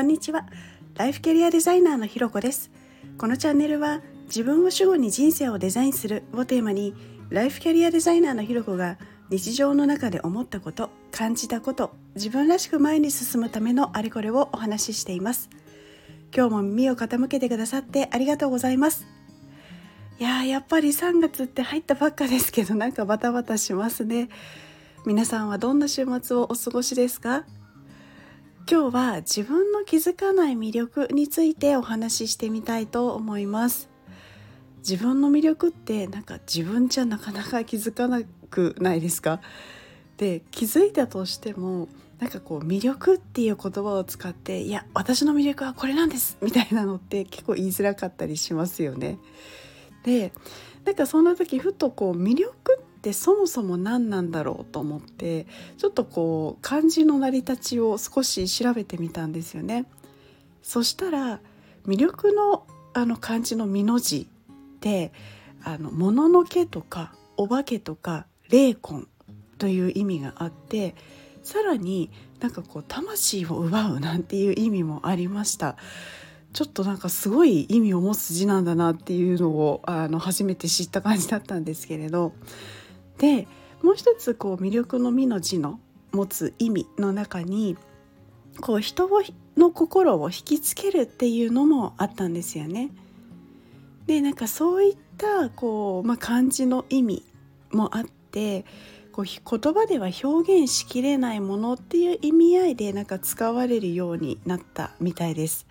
こんにちは。ライフキャリアデザイナーのひろこです。このチャンネルは自分を主語に人生をデザインするをテーマにライフキャリアデザイナーのひろこが日常の中で思ったこと感じたこと自分らしく前に進むためのあれこれをお話ししています。今日も耳を傾けてくださってありがとうございます。いややっぱり3月って入ったばっかですけどなんかバタバタしますね。皆さんはどんな週末をお過ごしですか？今日は自分の気づかない魅力についてお話ししてみたいと思います。自分の魅力ってなんか自分じゃなかなか気づかなくないですか？で気づいたとしてもなんかこう魅力っていう言葉を使っていや私の魅力はこれなんですみたいなのって結構言いづらかったりしますよね。でなんかそんな時ふとこう魅力ってそもそも何なんだろうと思ってちょっとこう漢字の成り立ちを少し調べてみたんですよね。そしたら魅力のあの漢字の「美」の字ってあの物のけとかお化けとか霊魂という意味があってさらになんかこう魂を奪うなんていう意味もありました。ちょっとなんかすごい意味を持つ字なんだなっていうのをあの初めて知った感じだったんですけれどでもう一つこう魅力の「美」の字の持つ意味の中にこう人の心を引きつけるっていうのもあったんですよね。でなんかそういったこう、まあ、漢字の意味もあってこう言葉では表現しきれないものっていう意味合いでなんか使われるようになったみたいです。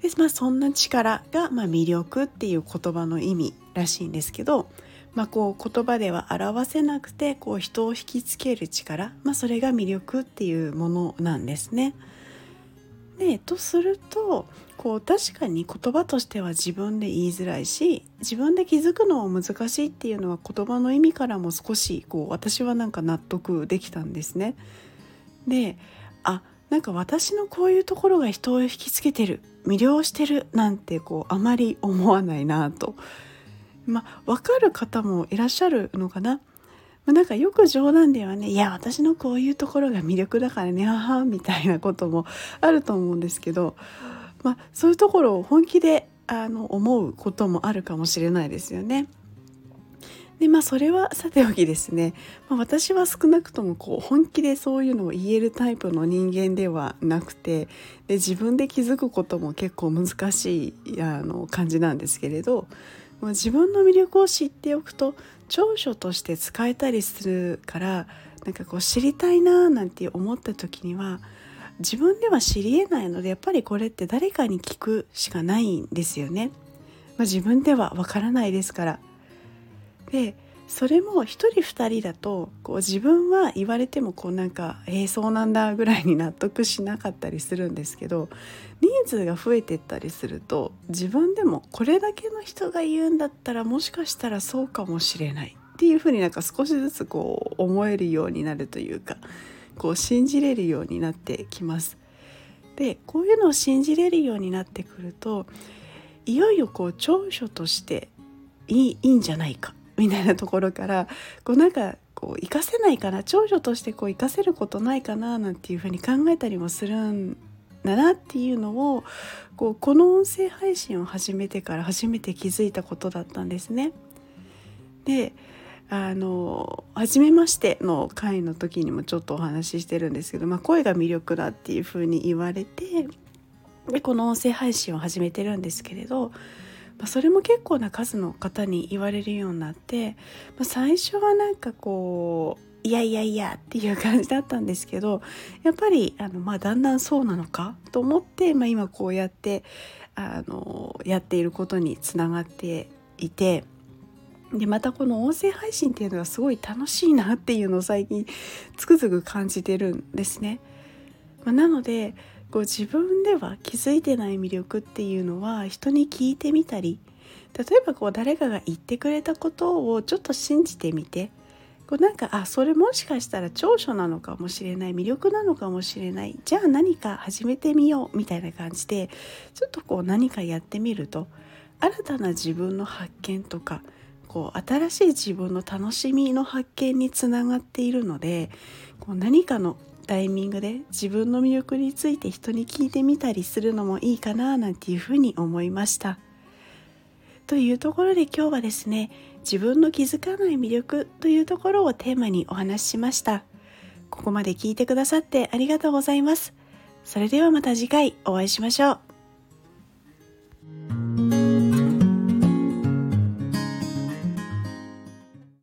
でまあ、そんな力が、まあ、魅力っていう言葉の意味らしいんですけどまあ、こう言葉では表せなくてこう人を引きつける力、まあ、それが魅力っていうものなんですね。でとするとこう確かに言葉としては自分で言いづらいし自分で気づくのは難しいっていうのは言葉の意味からも少しこう私はなんか納得できたんですね。であなんか私のこういうところが人を引きつけてる魅了してるなんてこうあまり思わないなとまあ分かる方もいらっしゃるのかな。まあ、なんかよく冗談ではね「いや私のこういうところが魅力だからねはは」みたいなこともあると思うんですけど、まあ、そういうところを本気であの思うこともあるかもしれないですよね。でまあそれはさておきですね、まあ、私は少なくともこう本気でそういうのを言えるタイプの人間ではなくてで自分で気づくことも結構難しいあの感じなんですけれどもう自分の魅力を知っておくと長所として使えたりするからなんかこう知りたいなーなんて思った時には自分では知りえないのでやっぱりこれって誰かに聞くしかないんですよね。まあ、自分ではわからないですから。でそれも一人二人だとこう自分は言われてもこうなんか「えー、そうなんだ」ぐらいに納得しなかったりするんですけど人数が増えてったりすると自分でもこれだけの人が言うんだったらもしかしたらそうかもしれないっていうふうになんか少しずつこう思えるようになるというかこう信じれるようになってきます。でこういうのを信じれるようになってくるといよいよこう長所としていいいいんじゃないか みたいなところからこうなんかこう活かせないかな長女としてこう活かせることないかななんていうふうに考えたりもするんだなっていうのをこうこの音声配信を始めてから初めて気づいたことだったんですね。であの初めましての回の時にもちょっとお話ししてるんですけど、まあ、声が魅力だっていうふうに言われてでこの音声配信を始めてるんですけれどまあ、それも結構な数の方に言われるようになって、まあ、最初はなんかこういやいやいやっていう感じだったんですけどやっぱりあの、まあ、だんだんそうなのかと思って、まあ、今こうやってあのやっていることにつながっていて。でまたこの音声配信っていうのがすごい楽しいなっていうのを最近つくづく感じてるんですね。まあ、なのでこう自分では気づいてない魅力っていうのは人に聞いてみたり例えばこう誰かが言ってくれたことをちょっと信じてみてこうなんかあそれもしかしたら長所なのかもしれない魅力なのかもしれないじゃあ何か始めてみようみたいな感じでちょっとこう何かやってみると新たな自分の発見とかこう新しい自分の楽しみの発見につながっているのでこう何かのタイミングで自分の魅力について人に聞いてみたりするのもいいかななんていうふうに思いました。というところで今日はですね自分の気づかない魅力というところをテーマにお話ししました。ここまで聞いてくださってありがとうございます。それではまた次回お会いしましょう。